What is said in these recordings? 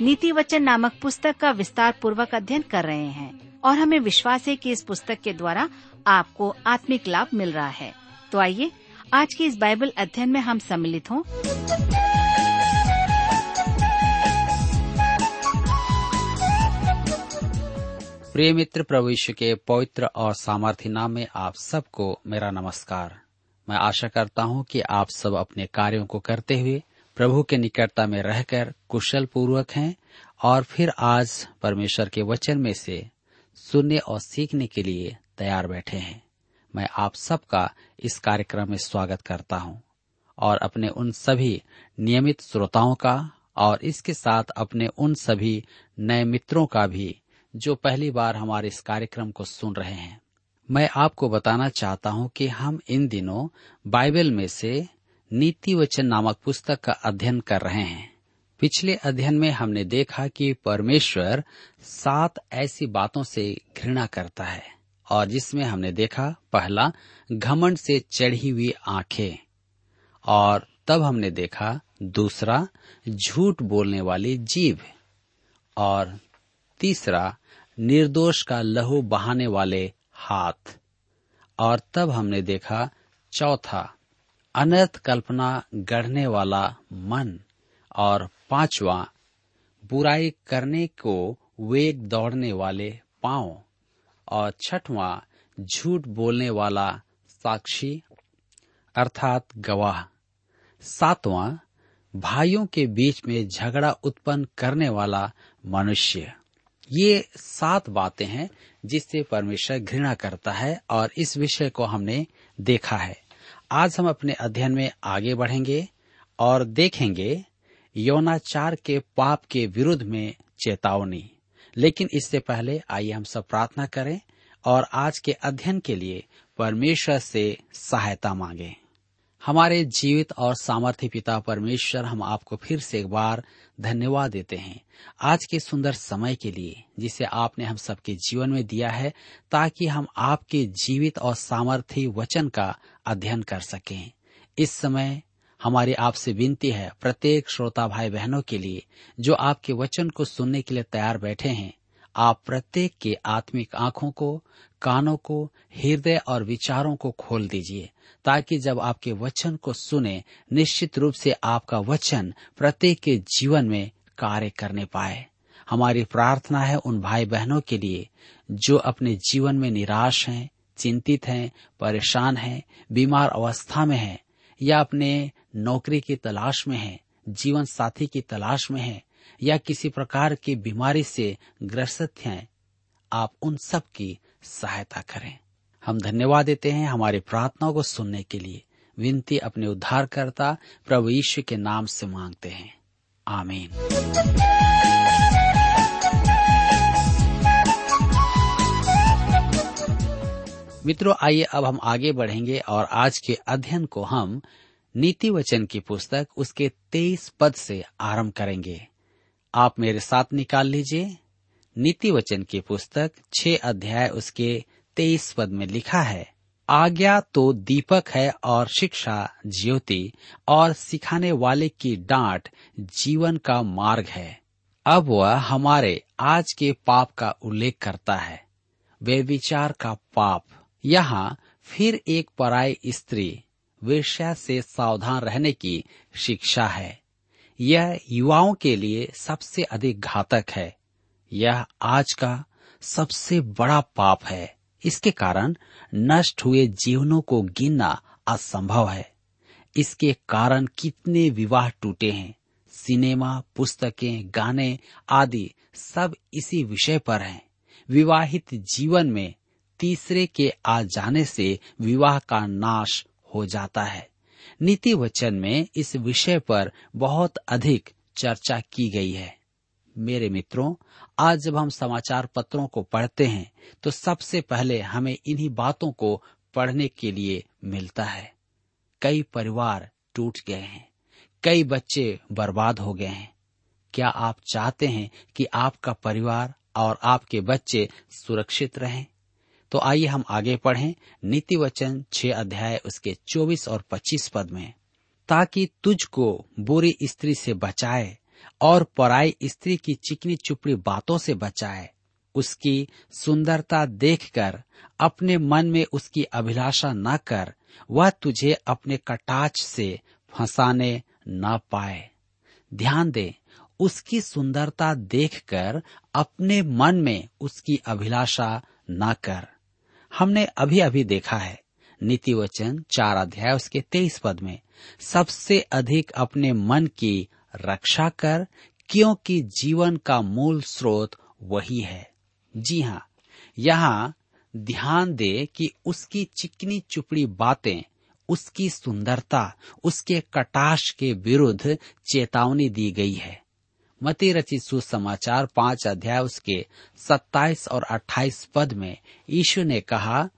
नीति वचन नामक पुस्तक का विस्तार पूर्वक अध्ययन कर रहे हैं और हमें विश्वास है कि इस पुस्तक के द्वारा आपको आत्मिक लाभ मिल रहा है। तो आइए, आज के इस बाइबल अध्ययन में हम सम्मिलित हों। प्रिय मित्र, प्रभु के पवित्र और सामर्थ्य नाम में आप सबको मेरा नमस्कार। मैं आशा करता हूँ कि आप सब अपने कार्यों को करते हुए प्रभु के निकटता में रहकर कुशल पूर्वक हैं और फिर आज परमेश्वर के वचन में से सुनने और सीखने के लिए तैयार बैठे हैं। मैं आप सबका इस कार्यक्रम में स्वागत करता हूँ और अपने उन सभी नियमित श्रोताओं का और इसके साथ अपने उन सभी नए मित्रों का भी जो पहली बार हमारे इस कार्यक्रम को सुन रहे हैं। मैं आपको बताना चाहता हूँ कि हम इन दिनों बाइबल में से नीति वचन नामक पुस्तक का अध्ययन कर रहे हैं। पिछले अध्ययन में हमने देखा कि परमेश्वर सात ऐसी बातों से घृणा करता है, और जिसमें हमने देखा, पहला, घमंड से चढ़ी हुई आँखें, और तब हमने देखा, दूसरा, झूठ बोलने वाली जीभ, और तीसरा, निर्दोष का लहू बहाने वाले हाथ, और तब हमने देखा, चौथा अनर्थ कल्पना गढ़ने वाला मन और पांचवा, बुराई करने को वेग दौड़ने वाले पाँव और छठवां, झूठ बोलने वाला साक्षी अर्थात गवाह। सातवां, भाइयों के बीच में झगड़ा उत्पन्न करने वाला मनुष्य। ये सात बातें हैं जिससे परमेश्वर घृणा करता है और इस विषय को हमने देखा है। आज हम अपने अध्ययन में आगे बढ़ेंगे और देखेंगे यौनाचार के पाप के विरुद्ध में चेतावनी। लेकिन इससे पहले आइए हम सब प्रार्थना करें और आज के अध्ययन के लिए परमेश्वर से सहायता मांगे। हमारे जीवित और सामर्थ्य पिता परमेश्वर हम आपको फिर से एक बार धन्यवाद देते हैं। आज के सुंदर समय के लिए, जिसे आपने हम सबके जीवन में दिया है, ताकि हम आपके जीवित और सामर्थ्य वचन का अध्ययन कर सकें। इस समय हमारी आपसे विनती है, प्रत्येक श्रोता भाई बहनों के लिए, जो आपके वचन को सुनने के लिए तैयार बैठे हैं आप प्रत्येक के आत्मिक आँखों को, कानों को, हृदय और विचारों को खोल दीजिए, ताकि जब आपके वचन को सुने, निश्चित रूप से आपका वचन प्रत्येक के जीवन में कार्य करने पाए। हमारी प्रार्थना है उन भाई बहनों के लिए, जो अपने जीवन में निराश हैं, चिंतित हैं, परेशान हैं, बीमार अवस्था में हैं, या अपने नौकरी की तलाश में हैं, जीवन साथी की तलाश में हैं या किसी प्रकार की बीमारी से ग्रसित हैं, आप उन सब की सहायता करें। हम धन्यवाद देते हैं हमारी प्रार्थनाओं को सुनने के लिए। विनती अपने उद्धारकर्ता प्रभु यीशु के नाम से मांगते हैं। आमीन। मित्रों, आइए अब हम आगे बढ़ेंगे और आज के अध्ययन को हम नीति वचन की पुस्तक उसके तेईस पद से आरंभ करेंगे। आप मेरे साथ निकाल लीजिए। नीति वचन की पुस्तक छह अध्याय उसके तेईस पद में लिखा है, आज्ञा तो दीपक है और शिक्षा ज्योति और सिखाने वाले की डांट जीवन का मार्ग है। अब वह हमारे आज के पाप का उल्लेख करता है, वे विचार का पाप। यहाँ फिर एक पराई स्त्री वेश्या से सावधान रहने की शिक्षा है। यह युवाओं के लिए सबसे अधिक घातक है। यह आज का सबसे बड़ा पाप है। इसके कारण नष्ट हुए जीवनों को गिनना असंभव है। इसके कारण कितने विवाह टूटे हैं। सिनेमा, पुस्तकें, गाने आदि सब इसी विषय पर हैं। विवाहित जीवन में तीसरे के आ जाने से विवाह का नाश हो जाता है। नीति वचन में इस विषय पर बहुत अधिक चर्चा की गई है। मेरे मित्रों, आज जब हम समाचार पत्रों को पढ़ते हैं तो सबसे पहले हमें इन्हीं बातों को पढ़ने के लिए मिलता है। कई परिवार टूट गए हैं, कई बच्चे बर्बाद हो गए हैं। क्या आप चाहते हैं कि आपका परिवार और आपके बच्चे सुरक्षित रहें? तो आइए हम आगे पढ़ें नीति वचन छह अध्याय उसके चौबीस और पच्चीस पद में। ताकि तुझको बुरी स्त्री से बचाए और पराई स्त्री की चिकनी चुपड़ी बातों से बचाए। उसकी सुंदरता देखकर, अपने मन में उसकी अभिलाषा न कर, वह तुझे अपने कटाच से फंसाने न पाए। ध्यान दे, उसकी सुंदरता देखकर, अपने मन में उसकी अभिलाषा न कर। हमने अभी अभी देखा है। नीति वचन चार अध्याय उसके तेईस पद में, सबसे अधिक अपने मन की रक्षा कर, क्योंकि जीवन का मूल स्रोत वही है। जी हाँ यहाँ ध्यान दे कि उसकी चिकनी चुपड़ी बातें, उसकी सुंदरता, उसके कटाश के विरुद्ध चेतावनी दी गई है। मती रचित सुसमाचार पाँच अध्याय उसके सत्ताईस और अट्ठाईस पद में यीशु ने कहा,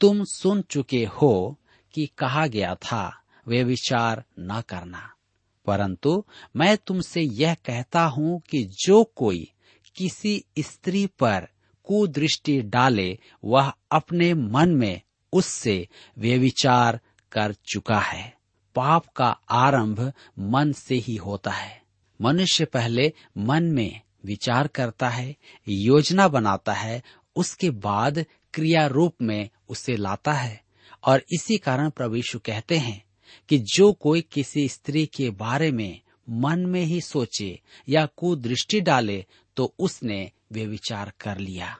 तुम सुन चुके हो कि कहा गया था, वे विचार न करना। परंतु मैं तुमसे यह कहता हूँ कि जो कोई किसी स्त्री पर कुदृष्टि डाले, वह अपने मन में उससे वे विचार कर चुका है। पाप का आरंभ मन से ही होता है। मनुष्य पहले मन में विचार करता है, योजना बनाता है, उसके बाद क्रिया रूप में उसे लाता है। और इसी कारण प्रभु कहते हैं कि जो कोई किसी स्त्री के बारे में मन में ही सोचे या कुदृष्टि डाले तो उसने वे विचार कर लिया।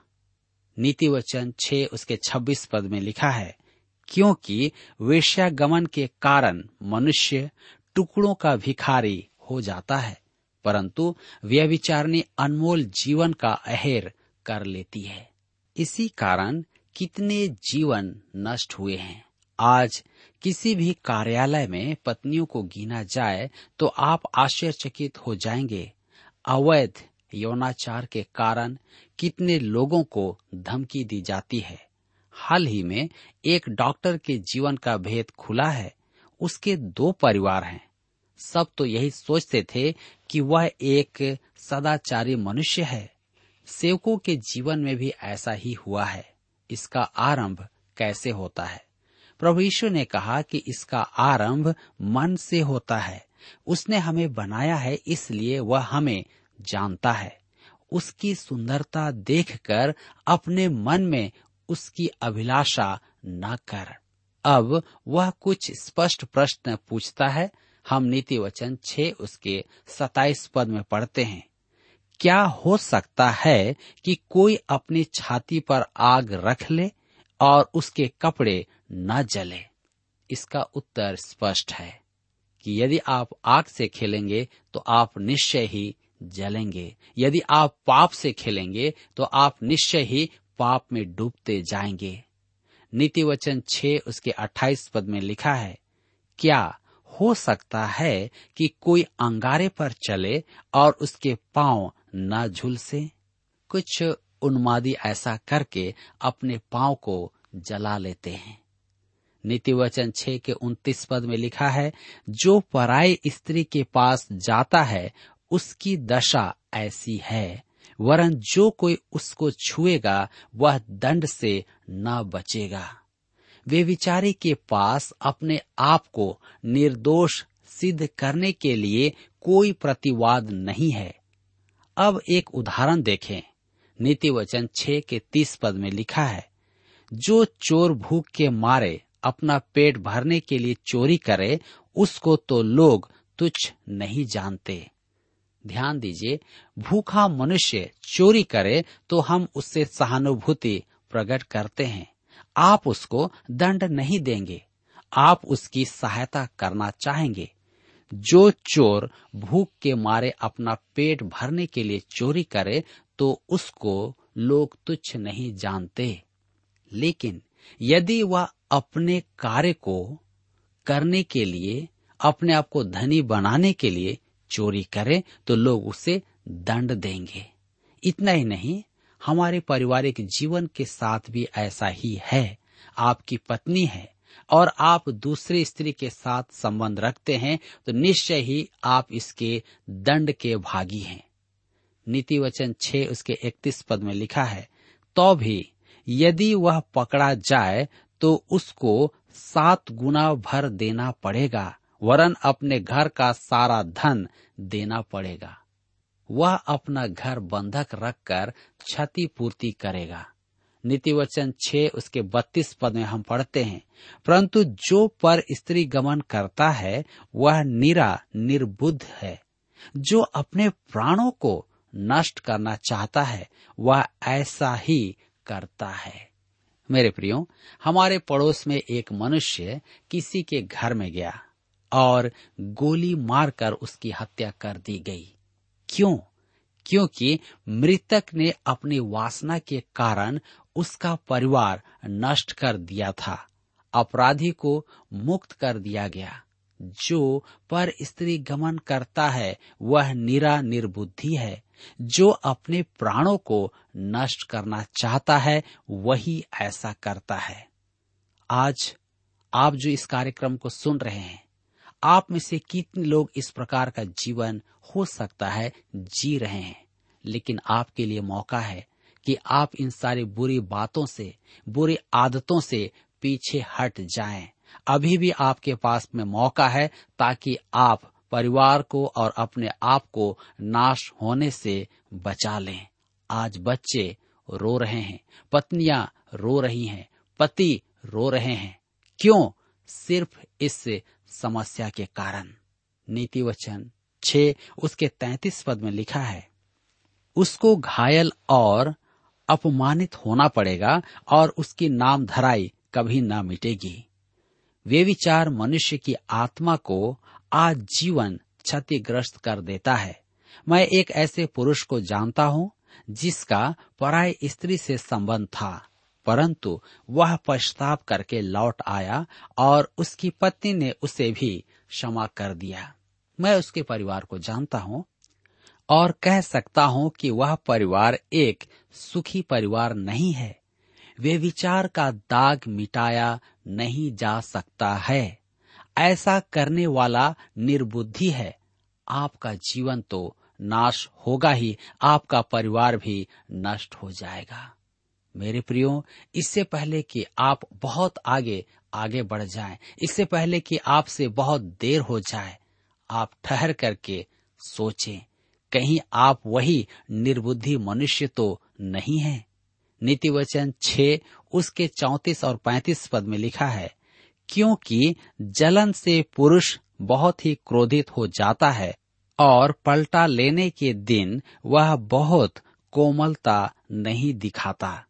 नीति वचन छह उसके छब्बीस पद में लिखा है, क्योंकि वेश्यागमन के कारण मनुष्य टुकड़ों का भिखारी हो जाता है। परंतु व्यविचारणी अनमोल जीवन का अहेर कर लेती है। इसी कारण कितने जीवन नष्ट हुए हैं। आज किसी भी कार्यालय में पत्नियों को गिना जाए तो आप आश्चर्यचकित हो जाएँगे। अवैध यौनाचार के कारण कितने लोगों को धमकी दी जाती है। हाल ही में एक डॉक्टर के जीवन का भेद खुला है। उसके दो परिवार हैं। सब तो यही सोचते थे कि वह एक सदाचारी मनुष्य है। सेवकों के जीवन में भी ऐसा ही हुआ है। इसका आरंभ कैसे होता है? प्रभु यीशु ने कहा कि इसका आरंभ मन से होता है। उसने हमें बनाया है इसलिए वह हमें जानता है। उसकी सुंदरता देखकर अपने मन में उसकी अभिलाषा न कर। अब वह कुछ स्पष्ट प्रश्न पूछता है हम नीति वचन छे उसके सताइस पद में पढ़ते हैं। क्या हो सकता है कि कोई अपनी छाती पर आग रख ले और उसके कपड़े न जले? इसका उत्तर स्पष्ट है कि यदि आप आग से खेलेंगे तो आप निश्चय ही जलेंगे। यदि आप पाप से खेलेंगे तो आप निश्चय ही पाप में डूबते जाएँगे। नीति वचन छे उसके अट्ठाईस पद में लिखा है, क्या हो सकता है कि कोई अंगारे पर चले और उसके पाँव न झुलसे। कुछ उन्मादी ऐसा करके अपने पाँव को जला लेते हैं। नीति वचन छह के उन्तीस पद में लिखा है, जो पराई स्त्री के पास जाता है, उसकी दशा ऐसी है, वरन जो कोई उसको छुएगा, वह दंड से न बचेगा। वे विचारी के पास अपने आप को निर्दोष सिद्ध करने के लिए कोई प्रतिवाद नहीं है। अब एक उदाहरण देखें। नीति वचन छह के तीस पद में लिखा है, जो चोर भूख के मारे, अपना पेट भरने के लिए चोरी करे, उसको तो लोग तुच्छ नहीं जानते। ध्यान दीजिए, भूखा मनुष्य चोरी करे तो हम उससे सहानुभूति प्रकट करते हैं। आप उसको दंड नहीं देंगे। आप उसकी सहायता करना चाहेंगे। जो चोर भूख के मारे अपना पेट भरने के लिए चोरी करे तो उसको लोग तुच्छ नहीं जानते। लेकिन यदि वह अपने कार्य को करने के लिए, अपने आप को धनी बनाने के लिए चोरी करे तो लोग उसे दंड देंगे। इतना ही नहीं हमारे पारिवारिक जीवन के साथ भी ऐसा ही है। आपकी पत्नी है और आप दूसरी स्त्री के साथ संबंध रखते हैं तो निश्चय ही आप इसके दंड के भागी हैं। नीति वचन छह उसके इकतीस पद में लिखा है तो भी यदि वह पकड़ा जाए तो उसको सात गुना भर देना पड़ेगा, वरन अपने घर का सारा धन देना पड़ेगा। वह अपना घर बंधक रखकर क्षतिपूर्ति करेगा। नीति वचन छह उसके बत्तीस पद में हम पढ़ते हैं, परंतु जो पर स्त्री गमन करता है, वह निरा, निर्बुद्ध है। जो अपने प्राणों को नष्ट करना चाहता है, वह ऐसा ही करता है। मेरे प्रियो, हमारे पड़ोस में एक मनुष्य किसी के घर में गया और गोली मारकर उसकी हत्या कर दी गई। क्यों? क्योंकि मृतक ने अपनी वासना के कारण उसका परिवार नष्ट कर दिया था। अपराधी को मुक्त कर दिया गया। जो पर स्त्री गमन करता है, वह निरा निर्बुद्धि है। जो अपने प्राणों को नष्ट करना चाहता है, वही ऐसा करता है। आज आप जो इस कार्यक्रम को सुन रहे हैं आप में से कितने लोग इस प्रकार का जीवन हो सकता है, जी रहे हैं। लेकिन आपके लिए मौका है कि आप इन सारी बुरी बातों से, बुरी आदतों से पीछे हट जाएँ। अभी भी आपके पास में मौका है ताकि आप परिवार को और अपने आप को नाश होने से बचा लें। आज बच्चे रो रहे हैं, पत्नियाँ रो रही हैं, पति रो रहे हैं। क्यों? सिर्फ़ इस समस्या के कारण। नीति वचन छ उसके तैतीस पद में लिखा है, उसको घायल और अपमानित होना पड़ेगा और उसकी नाम धराई कभी न मिटेगी। वे विचार मनुष्य की आत्मा को आजीवन क्षतिग्रस्त कर देता है। मैं एक ऐसे पुरुष को जानता हूँ जिसका पराय स्त्री से संबंध था। परंतु वह पश्चाताप करके लौट आया और उसकी पत्नी ने उसे भी क्षमा कर दिया। मैं उसके परिवार को जानता हूँ और कह सकता हूँ कि वह परिवार एक सुखी परिवार नहीं है। वे विचार का दाग मिटाया नहीं जा सकता है। ऐसा करने वाला निर्बुद्धि है। आपका जीवन तो नाश होगा ही, आपका परिवार भी नष्ट हो जाएगा। मेरे प्रियो इससे पहले कि आप बहुत आगे आगे बढ़ जाएँ, इससे पहले कि आपसे बहुत देर हो जाए आप ठहर करके सोचें कहीं आप वही निर्बुद्धि मनुष्य तो नहीं है? नीति वचन छ उसके चौतीस और पैंतीस पद में लिखा है क्योंकि जलन से पुरुष बहुत ही क्रोधित हो जाता है और पलटा लेने के दिन वह बहुत कोमलता नहीं दिखाता।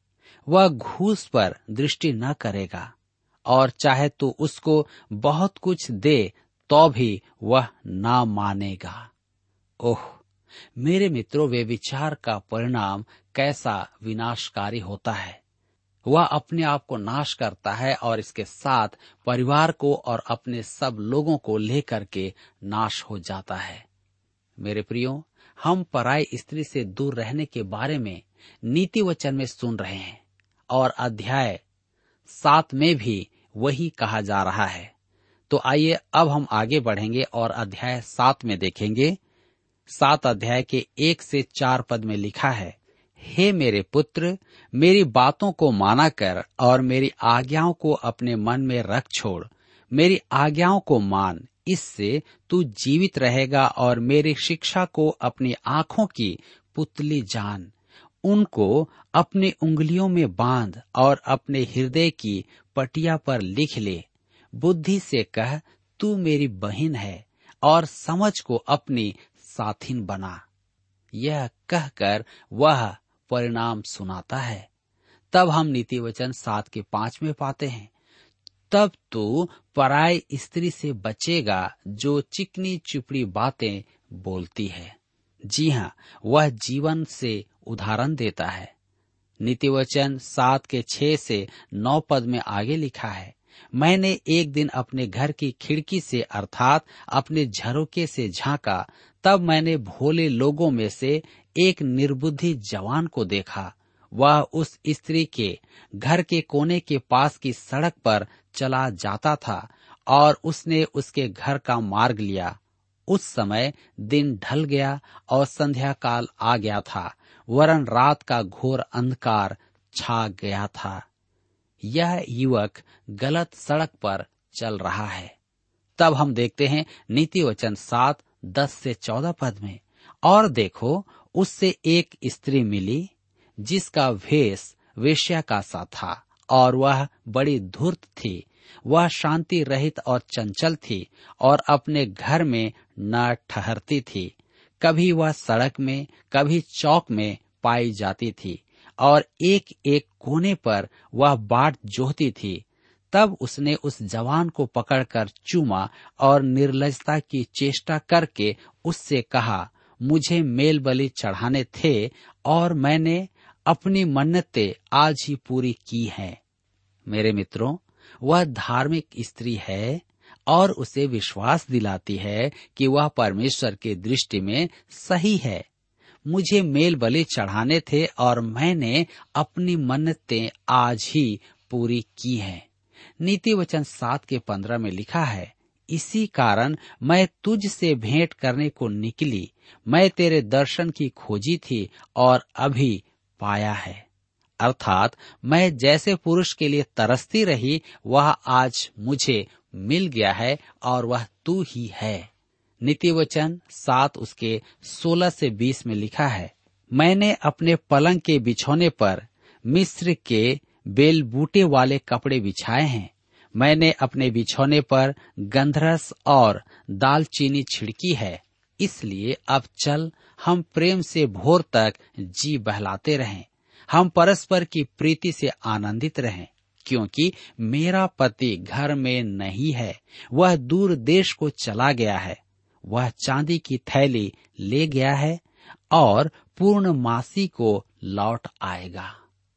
वह घूस पर दृष्टि न करेगा, और चाहे तो उसको बहुत कुछ दे तो भी वह ना मानेगा। ओह, मेरे मित्रों, वे विचार का परिणाम कैसा विनाशकारी होता है। वह अपने आप को नाश करता है और इसके साथ परिवार को और अपने सब लोगों को लेकर के नाश हो जाता है। मेरे प्रियो, हम पराई स्त्री से दूर रहने के बारे में नीति वचन में सुन रहे हैं। और अध्याय सात में भी वही कहा जा रहा है। तो आइए अब हम आगे बढ़ेंगे और अध्याय सात में देखेंगे। सात अध्याय के एक से चार पद में लिखा है, हे मेरे पुत्र, मेरी बातों को माना कर और मेरी आज्ञाओं को अपने मन में रख छोड़। मेरी आज्ञाओं को मान, इससे तू जीवित रहेगा और मेरी शिक्षा को अपनी आँखों की पुतली जान। उनको अपने उंगलियों में बाँध और अपने हृदय की पटिया पर लिख ले। बुद्धि से कह, तू मेरी बहन है और समझ को अपनी साथिन बना। यह कहकर वह परिणाम सुनाता है। तब हम नीति वचन सात के पाँच में पाते हैं। तब तो पराय स्त्री से बचेगा जो चिकनी चुपड़ी बातें बोलती है। जी हाँ वह जीवन से उदाहरण देता है। नीतिवचन सात के छह से नौ पद में आगे लिखा है, मैंने एक दिन अपने घर की खिड़की से, अर्थात अपने झरोके से झांका, तब मैंने भोले लोगों में से एक निर्बुद्धि जवान को देखा। वह उस स्त्री के घर के कोने के पास की सड़क पर चला जाता था और उसने उसके घर का मार्ग लिया। उस समय दिन ढल गया और संध्या काल आ गया था। वरन रात का घोर अंधकार छा गया था। यह युवक गलत सड़क पर चल रहा है। तब हम देखते हैं नीति वचन सात, दस से चौदह पद में, और देखो, उससे एक स्त्री मिली, जिसका भेष वेश्या का सा था, और वह बड़ी धूर्त थी। वह शांति रहित और चंचल थी, और अपने घर में न ठहरती थी। कभी वह सड़क में, कभी चौक में पाई जाती थी और एक एक कोने पर वह बाट जोहती थी। तब उसने उस जवान को पकड़कर चूमा और निर्लजता की चेष्टा करके उससे कहा, मुझे मेल बलि चढ़ाने थे और मैंने अपनी मन्नतें आज ही पूरी की हैं। मेरे मित्रों, वह धार्मिक स्त्री है और उसे विश्वास दिलाती है कि वह परमेश्वर की दृष्टि में सही है। मुझे मेल बलि चढ़ाने थे और मैंने अपनी मन्नतें आज ही पूरी की हैं। नीति वचन सात के पंद्रह में लिखा है, इसी कारण मैं तुझ से भेंट करने को निकली, मैं तेरे दर्शन की खोजी थी और अभी पाया है। अर्थात मैं जैसे पुरुष के लिए तरसती रही, वह आज मुझे मिल गया है और वह तू ही है। नीति वचन सात उसके सोलह से बीस में लिखा है, मैंने अपने पलंग के बिछौने पर मिस्र के बेल बूटे वाले कपड़े बिछाए हैं। मैंने अपने बिछौने पर गंधरस और दालचीनी छिड़की है। इसलिए अब चल, हम प्रेम से भोर तक जी बहलाते रहें। हम परस्पर की प्रीति से आनंदित रहें। क्योंकि मेरा पति घर में नहीं है, वह दूर देश को चला गया है। वह चांदी की थैली ले गया है और पूर्ण मासी को लौट आएगा।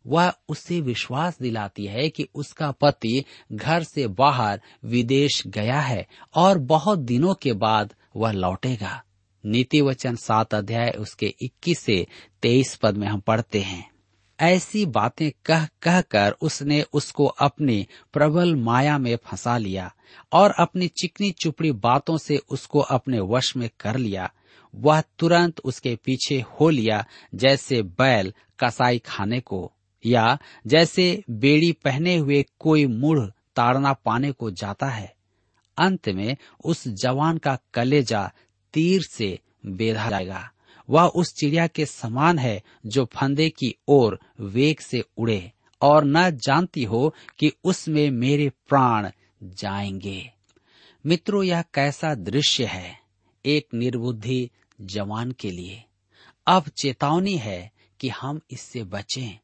वह उसे विश्वास दिलाती है कि उसका पति घर से बाहर विदेश गया है और बहुत दिनों के बाद वह लौटेगा। नीति वचन सात अध्याय उसके 21 से 23 पद में हम पढ़ते हैं। ऐसी बातें कह कह कर उसने उसको अपनी प्रबल माया में फंसा लिया और अपनी चिकनी चुपड़ी बातों से उसको अपने वश में कर लिया। वह तुरंत उसके पीछे हो लिया, जैसे बैल कसाई खाने को, या जैसे बेड़ी पहने हुए कोई मुड़ ताड़ना पाने को जाता है। अंत में उस जवान का कलेजा तीर से बेधा जाएगा। वह उस चिड़िया के समान है जो फंदे की ओर वेग से उड़े, और न जानती हो कि उसमें मेरे प्राण जाएँगे। मित्रों, यह कैसा दृश्य है एक निर्बुद्धि जवान के लिए। अब चेतावनी है कि हम इससे बचें।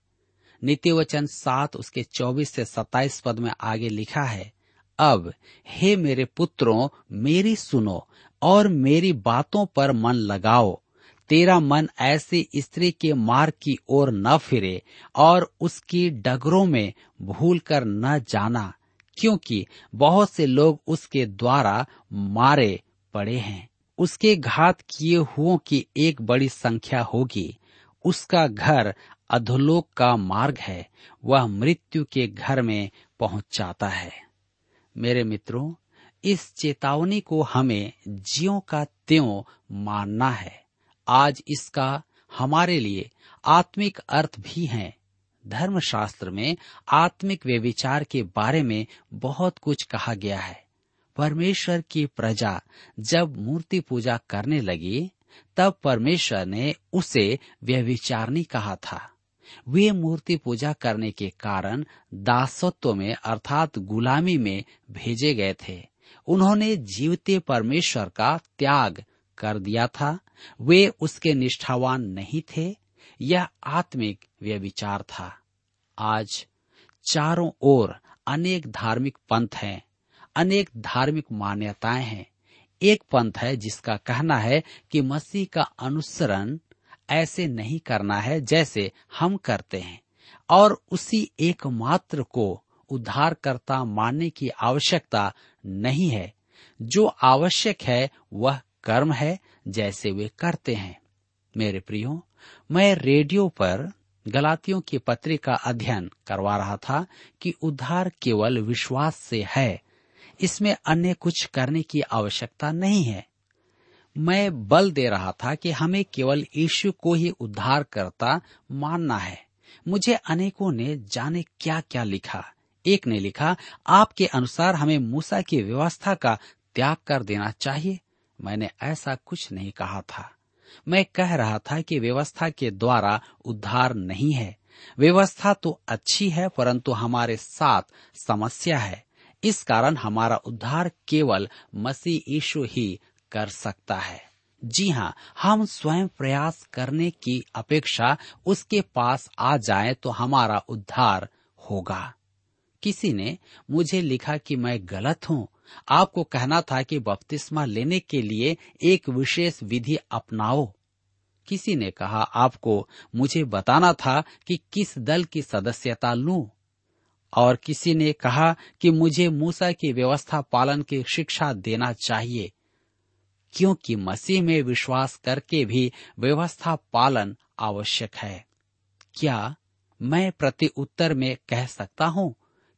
नित्य वचन सात उसके चौबीस से सत्ताईस पद में आगे लिखा है, अब हे मेरे पुत्रों, मेरी सुनो और मेरी बातों पर मन लगाओ। तेरा मन ऐसी स्त्री के मार्ग की ओर न फिरे और उसकी डगरों में भूल कर न जाना, क्योंकि बहुत से लोग उसके द्वारा मारे पड़े हैं। उसके घात किए हुओं की एक बड़ी संख्या होगी। उसका घर अधोलोक का मार्ग है। वह मृत्यु के घर में पहुँच जाता है। मेरे मित्रों, इस चेतावनी को हमें जियो का त्यों मानना है। आज इसका हमारे लिए आत्मिक अर्थ भी है। धर्मशास्त्र में आत्मिक व्यविचार के बारे में बहुत कुछ कहा गया है। परमेश्वर की प्रजा जब मूर्ति पूजा करने लगी, तब परमेश्वर ने उसे व्यविचारनी कहा था। वे मूर्ति पूजा करने के कारण दासत्व में अर्थात गुलामी में भेजे गए थे। उन्होंने जीवते परमेश्वर का त्याग कर दिया था, वे उसके निष्ठावान नहीं थे, यह आत्मिक व्यविचार था। आज चारों ओर अनेक धार्मिक पंथ हैं, अनेक धार्मिक मान्यताएँ हैं। एक पंथ है जिसका कहना है कि मसीह का अनुसरण ऐसे नहीं करना है जैसे हम करते हैं, और उसी एकमात्र को उद्धारकर्ता मानने की आवश्यकता नहीं है। जो आवश्यक है वह कर्म है जैसे वे करते हैं। मेरे प्रियो, मैं रेडियो पर गलातियों की पत्री का अध्ययन करवा रहा था कि उद्धार केवल विश्वास से है। इसमें अन्य कुछ करने की आवश्यकता नहीं है। मैं बल दे रहा था कि हमें केवल यीशु को ही उद्धार करता मानना है। मुझे अनेकों ने जाने क्या क्या लिखा। एक ने लिखा, आपके अनुसार हमें मूसा की व्यवस्था का त्याग कर देना चाहिए। मैंने ऐसा कुछ नहीं कहा था। मैं कह रहा था कि व्यवस्था के द्वारा उद्धार नहीं है। व्यवस्था तो अच्छी है, परंतु हमारे साथ समस्या है। इस कारण हमारा उद्धार केवल मसीह यीशु ही कर सकता है। जी हाँ हम स्वयं प्रयास करने की अपेक्षा उसके पास आ जाए तो हमारा उद्धार होगा। किसी ने मुझे लिखा कि मैं गलत हूँ। आपको कहना था कि बपतिस्मा लेने के लिए एक विशेष विधि अपनाओ। किसी ने कहा, आपको मुझे बताना था कि किस दल की सदस्यता लूँ। और किसी ने कहा कि मुझे मूसा की व्यवस्था पालन की शिक्षा देना चाहिए, क्योंकि मसीह में विश्वास करके भी व्यवस्था पालन आवश्यक है। क्या मैं प्रति उत्तर में कह सकता हूँ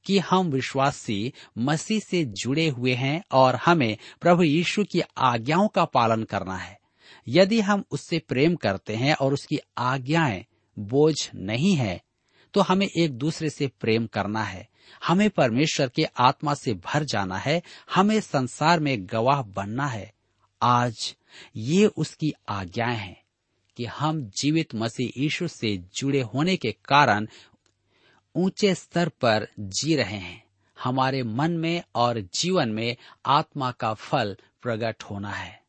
कि हम विश्वासी मसीह से जुड़े हुए हैं और हमें प्रभु यीशु की आज्ञाओं का पालन करना है। यदि हम उससे प्रेम करते हैं और उसकी आज्ञाएँ बोझ नहीं है तो हमें एक दूसरे से प्रेम करना है। हमें परमेश्वर के आत्मा से भर जाना है। हमें संसार में गवाह बनना है। आज ये उसकी आज्ञाएँ हैं कि हम जीवित मसीह यीशु से जुड़े होने के कारण ऊँचे स्तर पर जी रहे हैं। हमारे मन में और जीवन में आत्मा का फल प्रकट होना है।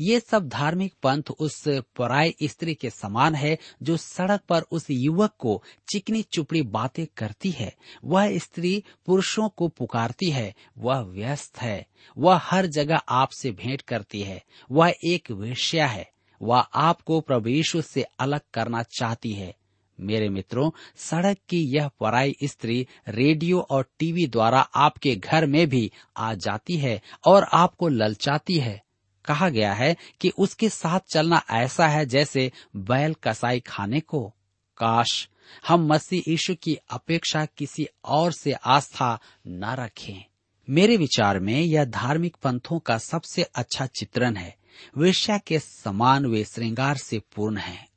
ये सब धार्मिक पंथ उस पराई स्त्री के समान है जो सड़क पर उस युवक को चिकनी चुपड़ी बातें करती है। वह स्त्री पुरुषों को पुकारती है। वह व्यस्त है। वह हर जगह आपसे भेंट करती है। वह एक वेश्या है। वह आपको प्रभु यीशु से अलग करना चाहती है। मेरे मित्रों, सड़क की यह पराई स्त्री रेडियो और टीवी द्वारा आपके घर में भी आ जाती है और आपको ललचाती है। कहा गया है कि उसके साथ चलना ऐसा है जैसे बैल कसाई खाने को। काश हम मसीह यीशु की अपेक्षा किसी और से आस्था न रखें। मेरे विचार में यह धार्मिक पंथों का सबसे अच्छा चित्रण है। वेश्या के समान वे श्रृंगार से पूर्ण हैं।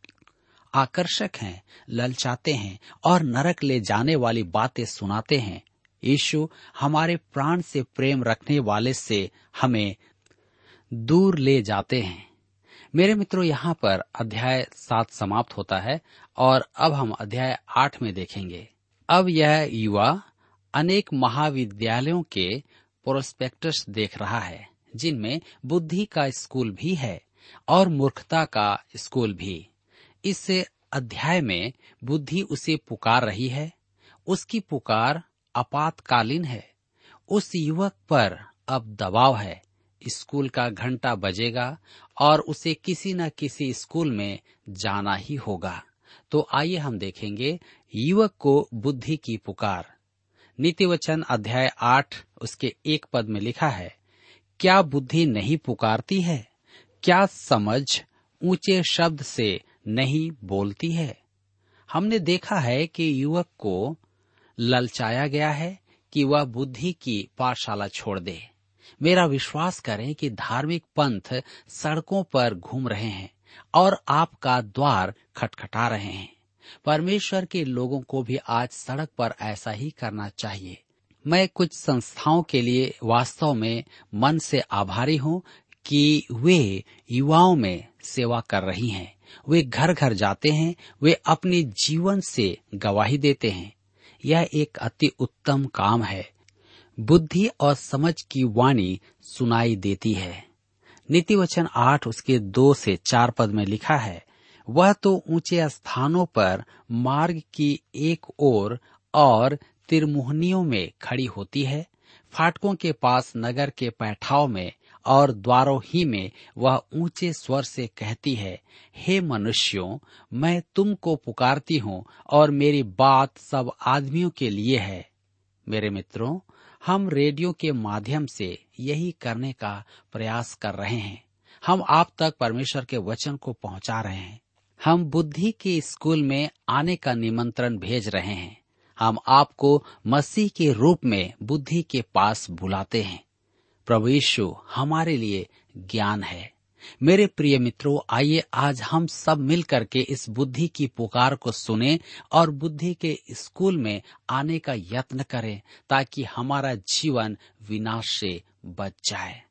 आकर्षक हैं, ललचाते हैं और नरक ले जाने वाली बातें सुनाते हैं। यीशु हमारे प्राण से प्रेम रखने वाले से हमें दूर ले जाते हैं। मेरे मित्रों, यहाँ पर अध्याय सात समाप्त होता है और अब हम अध्याय आठ में देखेंगे। अब यह युवा अनेक महाविद्यालयों के प्रोस्पेक्टस देख रहा है, जिनमें बुद्धि का स्कूल भी है और मूर्खता का स्कूल भी। इस अध्याय में बुद्धि उसे पुकार रही है, उसकी पुकार आपातकालीन है, उस युवक पर अब दबाव है, स्कूल का घंटा बजेगा और उसे किसी न किसी स्कूल में जाना ही होगा। तो आइए हम देखेंगे युवक को बुद्धि की पुकार। नीति वचन अध्याय आठ, उसके एक पद में लिखा है, क्या बुद्धि नहीं पुकारती है? क्या समझ ऊँचे शब्द से नहीं बोलती है। हमने देखा है कि युवक को ललचाया गया है कि वह बुद्धि की पाठशाला छोड़ दे। मेरा विश्वास करें कि धार्मिक पंथ सड़कों पर घूम रहे हैं और आपका द्वार खटखटा रहे हैं। परमेश्वर के लोगों को भी आज सड़क पर ऐसा ही करना चाहिए। मैं कुछ संस्थाओं के लिए वास्तव में मन से आभारी हूँ कि वे युवाओं में सेवा कर रही हैं। वे घर घर जाते हैं, वे अपने जीवन से गवाही देते हैं। यह एक अति उत्तम काम है। बुद्धि और समझ की वाणी सुनाई देती है। नीति वचन आठ उसके दो से चार पद में लिखा है, वह तो ऊँचे स्थानों पर मार्ग की एक ओर और तिरमुहनियों में खड़ी होती है, फाटकों के पास नगर के पैठाव में और द्वारों ही में वह ऊँचे स्वर से कहती है, हे मनुष्यों, मैं तुमको पुकारती हूँ और मेरी बात सब आदमियों के लिए है। मेरे मित्रों, हम रेडियो के माध्यम से यही करने का प्रयास कर रहे हैं। हम आप तक परमेश्वर के वचन को पहुँचा रहे हैं। हम बुद्धि के स्कूल में आने का निमंत्रण भेज रहे हैं। हम आपको मसीह के रूप में बुद्धि के पास बुलाते हैं। प्रभु यीशु हमारे लिए ज्ञान है। मेरे प्रिय मित्रों, आइए आज हम सब मिल करके इस बुद्धि की पुकार को सुने और बुद्धि के स्कूल में आने का यत्न करें ताकि हमारा जीवन विनाश से बच जाए।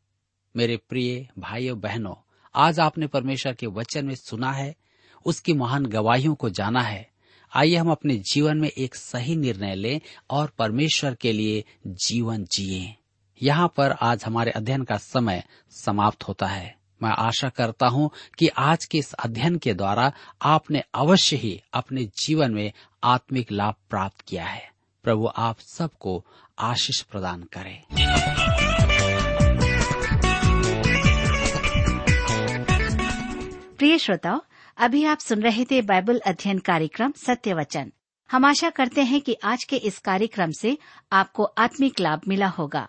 मेरे प्रिय भाइयों, बहनों, आज आपने परमेश्वर के वचन में सुना है, उसकी महान गवाहियों को जाना है। आइए हम अपने जीवन में एक सही निर्णय लें और परमेश्वर के लिए जीवन जिए। यहाँ पर आज हमारे अध्ययन का समय समाप्त होता है। मैं आशा करता हूँ कि आज के इस अध्ययन के द्वारा आपने अवश्य ही अपने जीवन में आत्मिक लाभ प्राप्त किया है। प्रभु, आप सबको आशीष प्रदान करे। प्रिय श्रोताओ, अभी आप सुन रहे थे बाइबल अध्ययन कार्यक्रम सत्य वचन। हम आशा करते हैं कि आज के इस कार्यक्रम से आपको आत्मिक लाभ मिला होगा।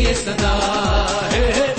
ये सदा है